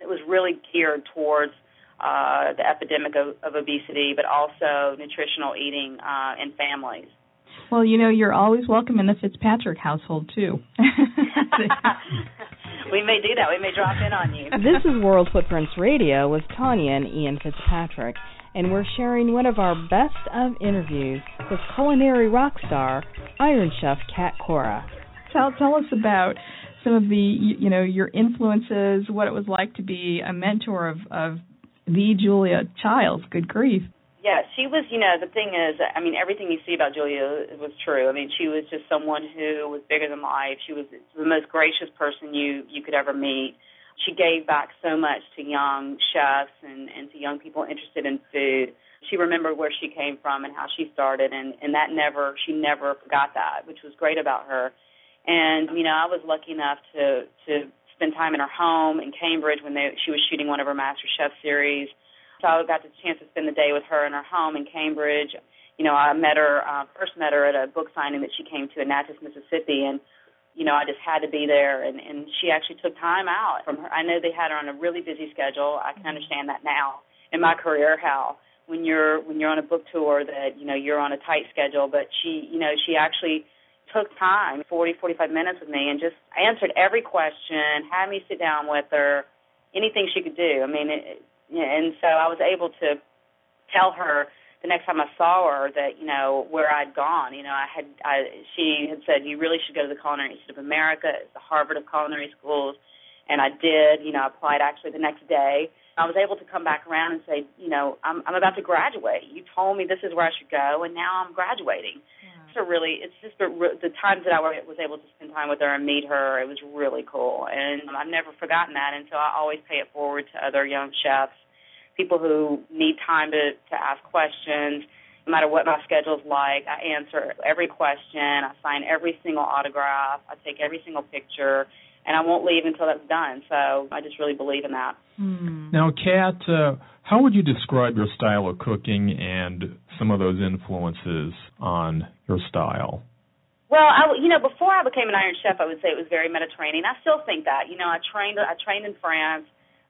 It was really geared towards uh, the epidemic of, of obesity, but also nutritional eating uh, in families. Well, you know, you're always welcome in the Fitzpatrick household too. (laughs) (laughs) (laughs) we may do that. We may drop in on you. (laughs) This is World Footprints Radio with Tanya and Ian Fitzpatrick and we're sharing one of our best of interviews with culinary rock star Iron Chef Cat Cora. Tell tell us about some of the you know your influences, what it was like to be a mentor of of the Julia Childs. Good grief. Yeah, she was. You know, the thing is, I mean, everything you see about Julia was true. I mean, she was just someone who was bigger than life. She was the most gracious person you you could ever meet she gave back so much to young chefs and, and to young people interested in food. She remembered where she came from and how she started, and and that never she never forgot that, which was great about her. And you know, I was lucky enough to to spend time in her home in Cambridge when they she was shooting one of her Master Chef series. So I got the chance to spend the day with her in her home in Cambridge. You know, I met her uh, first met her at a book signing that she came to in Natchez, Mississippi, and you know, I just had to be there and and she actually took time out from her. I know they had her on a really busy schedule. I can understand that now in my career how when you're when you're on a book tour that, you know, you're on a tight schedule, but she, you know, she actually took time, 40 45 minutes with me and just answered every question, had me sit down with her, anything she could do. I mean, it, and so I was able to tell her the next time I saw her that you know where I'd gone. You know, I had I she had said you really should go to the Culinary Institute of America. It's the Harvard of culinary schools, and I did. You know, I applied actually the next day. I was able to come back around and say, you know, I'm I'm about to graduate. You told me this is where I should go, and now I'm graduating. Yeah. So really, it's just the the times that I was able to spend time with her and meet her. It was really cool, and I've never forgotten that. And so I always pay it forward to other young chefs people who need time to, to ask questions. No matter what my schedule's like, I answer every question. I sign every single autograph. I take every single picture, and I won't leave until that's done. So I just really believe in that. Hmm. Now, Cat, uh, how would you describe your style of cooking and some of those influences on your style? Well, I, you know, before I became an Iron Chef, I would say it was very Mediterranean. I still think that. You know, I trained I trained in France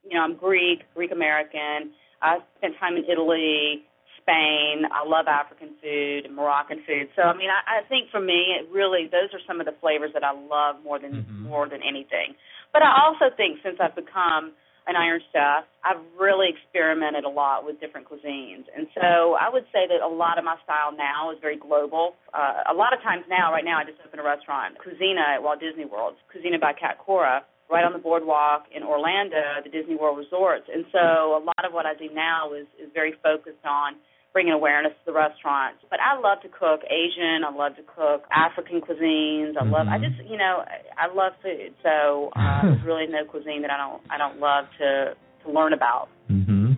you know, I'm Greek, Greek American. I spent time in Italy, Spain. I love African food and Moroccan food. So I mean, I, I think for me, it really those are some of the flavors that I love more than mm-hmm. more than anything. But I also think since I've become an Iron Chef, I've really experimented a lot with different cuisines, and so I would say that a lot of my style now is very global. Uh, a lot of times now, right now, I just opened a restaurant, Kouzzina at Walt Disney World, Kouzzina by Cat Cora right on the boardwalk in Orlando, the Disney World Resorts. And so a lot of what I do now is is very focused on bringing awareness to the restaurants. But I love to cook Asian. I love to cook African cuisines. I love. I mm-hmm. just you know I love food. So uh, (laughs) there's really no cuisine that I don't I don't love to to learn about. Mm-hmm.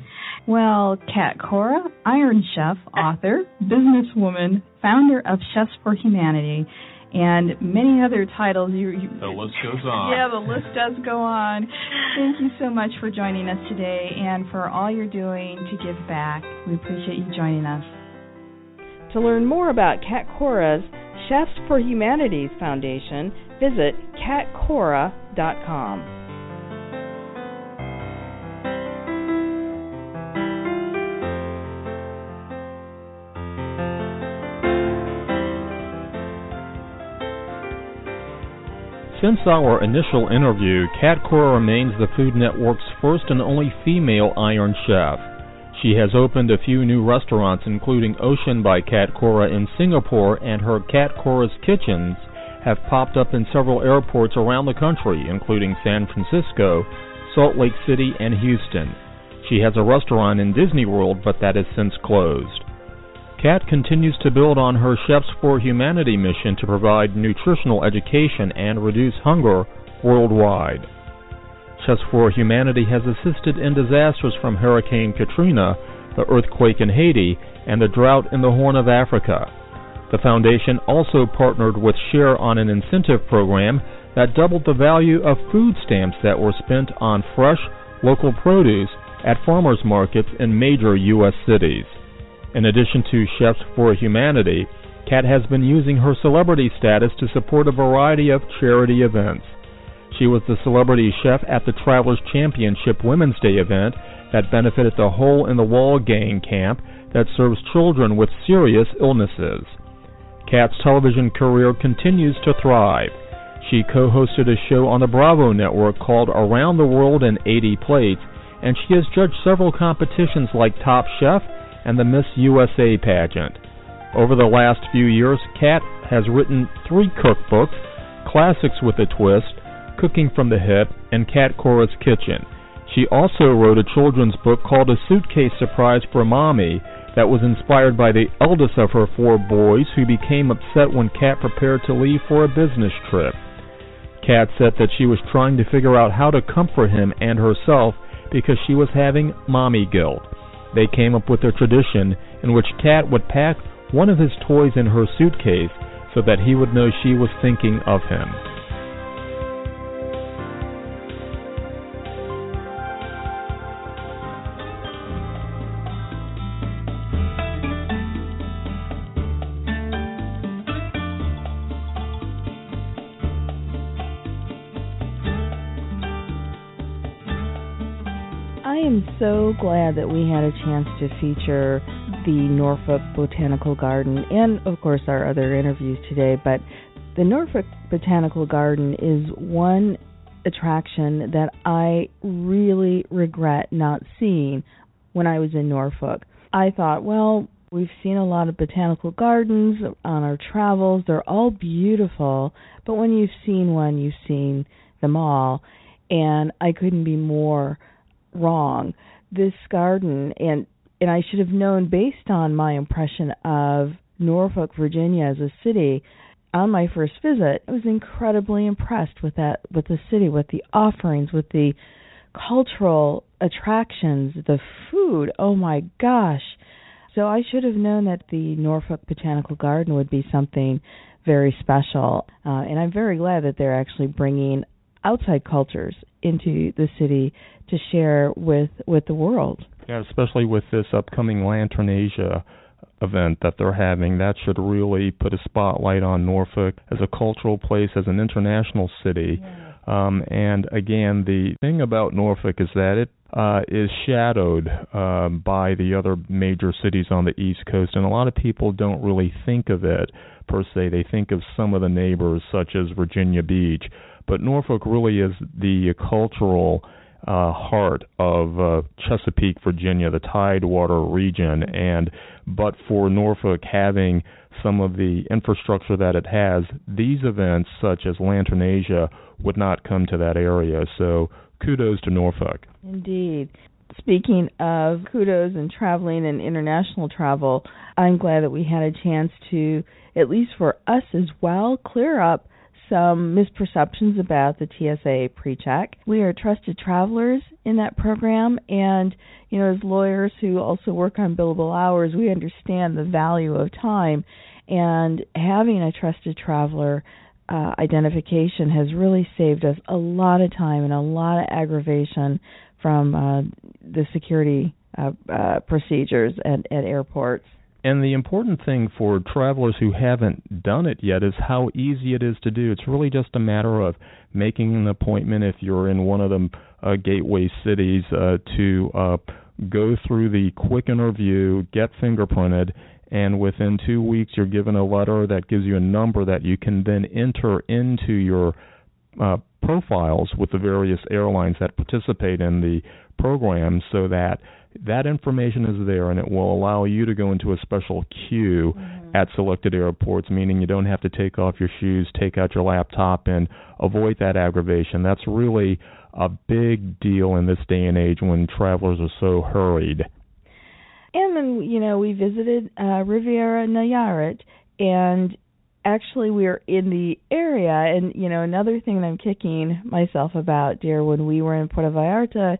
Well, Cat Cora, Iron Chef, (laughs) author, businesswoman, founder of Chefs for Humanity and many other titles. You, you, the list goes on. Yeah, the list does go on. Thank you so much for joining us today and for all you're doing to give back. We appreciate you joining us. To learn more about Cat Cora's Chefs for Humanities Foundation, visit catcora.com. Since our initial interview, Cat Cora remains the Food Network's first and only female Iron Chef. She has opened a few new restaurants, including Ocean by Cat Cora in Singapore, and her Cat Cora's Kitchens have popped up in several airports around the country, including San Francisco, Salt Lake City, and Houston. She has a restaurant in Disney World, but that has since closed. Cat continues to build on her Chefs for Humanity mission to provide nutritional education and reduce hunger worldwide. Chefs for Humanity has assisted in disasters from Hurricane Katrina, the earthquake in Haiti, and the drought in the Horn of Africa. The foundation also partnered with Share on an incentive program that doubled the value of food stamps that were spent on fresh, local produce at farmers markets in major U.S. cities. In addition to Chefs for Humanity, Cat has been using her celebrity status to support a variety of charity events. She was the celebrity chef at the Travelers Championship Women's Day event that benefited the Hole in the Wall Gang camp that serves children with serious illnesses. Cat's television career continues to thrive. She co hosted a show on the Bravo network called Around the World in 80 Plates, and she has judged several competitions like Top Chef and the Miss USA pageant. Over the last few years, Cat has written three cookbooks Classics with a Twist, Cooking from the Hip, and Cat Cora's Kitchen. She also wrote a children's book called A Suitcase Surprise for Mommy that was inspired by the eldest of her four boys who became upset when Cat prepared to leave for a business trip. Cat said that she was trying to figure out how to comfort him and herself because she was having mommy guilt. They came up with a tradition in which Cat would pack one of his toys in her suitcase so that he would know she was thinking of him. I am so glad that we had a chance to feature the Norfolk Botanical Garden and, of course, our other interviews today. But the Norfolk Botanical Garden is one attraction that I really regret not seeing when I was in Norfolk. I thought, well, we've seen a lot of botanical gardens on our travels, they're all beautiful, but when you've seen one, you've seen them all. And I couldn't be more wrong. This garden and and I should have known based on my impression of Norfolk, Virginia as a city on my first visit, I was incredibly impressed with that with the city, with the offerings, with the cultural attractions, the food. Oh my gosh. So I should have known that the Norfolk Botanical Garden would be something very special. Uh, and I'm very glad that they're actually bringing outside cultures into the city to share with with the world. Yeah, especially with this upcoming Lanterasia event that they're having, that should really put a spotlight on Norfolk as a cultural place, as an international city. Yeah. Um, and again, the thing about Norfolk is that it uh, is shadowed uh, by the other major cities on the East Coast, and a lot of people don't really think of it per se. They think of some of the neighbors, such as Virginia Beach, but Norfolk really is the cultural uh, heart of uh, Chesapeake, Virginia, the Tidewater region, and but for Norfolk having some of the infrastructure that it has, these events such as Lanterasia would not come to that area. So kudos to Norfolk. Indeed. Speaking of kudos and traveling and international travel, I'm glad that we had a chance to, at least for us as well, clear up some misperceptions about the TSA pre-check. We are trusted travelers in that program and you know as lawyers who also work on billable hours, we understand the value of time And having a trusted traveler uh, identification has really saved us a lot of time and a lot of aggravation from uh, the security uh, uh, procedures at, at airports. And the important thing for travelers who haven't done it yet is how easy it is to do. It's really just a matter of making an appointment if you're in one of the uh, gateway cities uh, to uh, go through the quick interview, get fingerprinted, and within two weeks you're given a letter that gives you a number that you can then enter into your uh, profiles with the various airlines that participate in the program so that that information is there and it will allow you to go into a special queue mm-hmm. at selected airports, meaning you don't have to take off your shoes, take out your laptop, and avoid that aggravation. That's really a big deal in this day and age when travelers are so hurried. And then, you know, we visited uh, Riviera Nayarit, and actually we were in the area. And, you know, another thing that I'm kicking myself about, dear, when we were in Puerto Vallarta,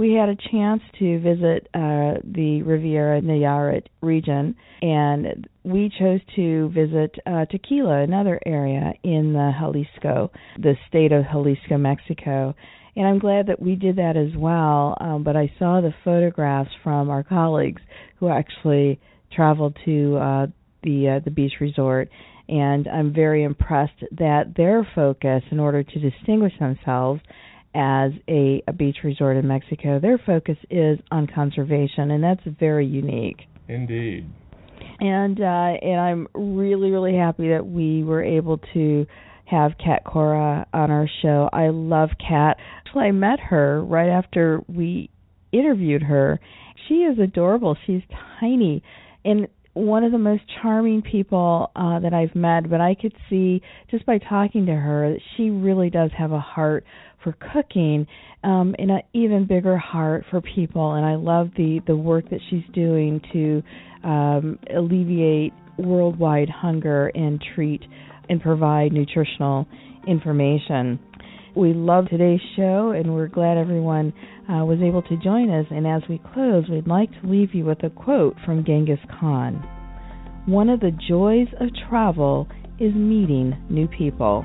we had a chance to visit uh, the Riviera Nayarit region, and we chose to visit uh, Tequila, another area in the Jalisco, the state of Jalisco, Mexico. And I'm glad that we did that as well. Um, but I saw the photographs from our colleagues who actually traveled to uh, the uh, the beach resort, and I'm very impressed that their focus, in order to distinguish themselves, as a, a beach resort in Mexico, their focus is on conservation, and that's very unique. Indeed. And uh, and I'm really really happy that we were able to have Cat Cora on our show. I love Cat. Actually, I met her right after we interviewed her. She is adorable. She's tiny, and one of the most charming people uh, that I've met. But I could see just by talking to her that she really does have a heart for cooking um an even bigger heart for people and I love the the work that she's doing to um alleviate worldwide hunger and treat and provide nutritional information. We love today's show and we're glad everyone uh, was able to join us. And as we close, we'd like to leave you with a quote from Genghis Khan One of the joys of travel is meeting new people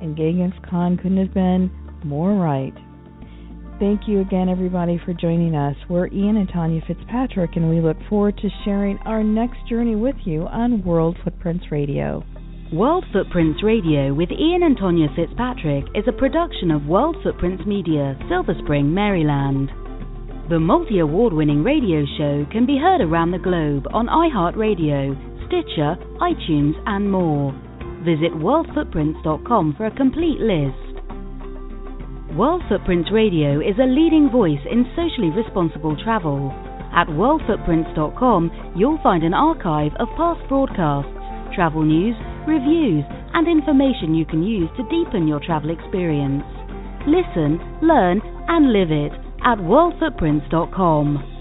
and Genghis Khan couldn't have been more right. Thank you again, everybody, for joining us. We're Ian and Tanya Fitzpatrick, and we look forward to sharing our next journey with you on World Footprints Radio. World Footprints Radio with Ian and Tanya Fitzpatrick is a production of World Footprints Media, Silver Spring, Maryland. The multi award winning radio show can be heard around the globe on iHeartRadio, Stitcher, iTunes, and more. Visit worldfootprints.com for a complete list. World Footprints Radio is a leading voice in socially responsible travel. At worldfootprints.com, you'll find an archive of past broadcasts, travel news, reviews, and information you can use to deepen your travel experience. Listen, learn, and live it at worldfootprints.com.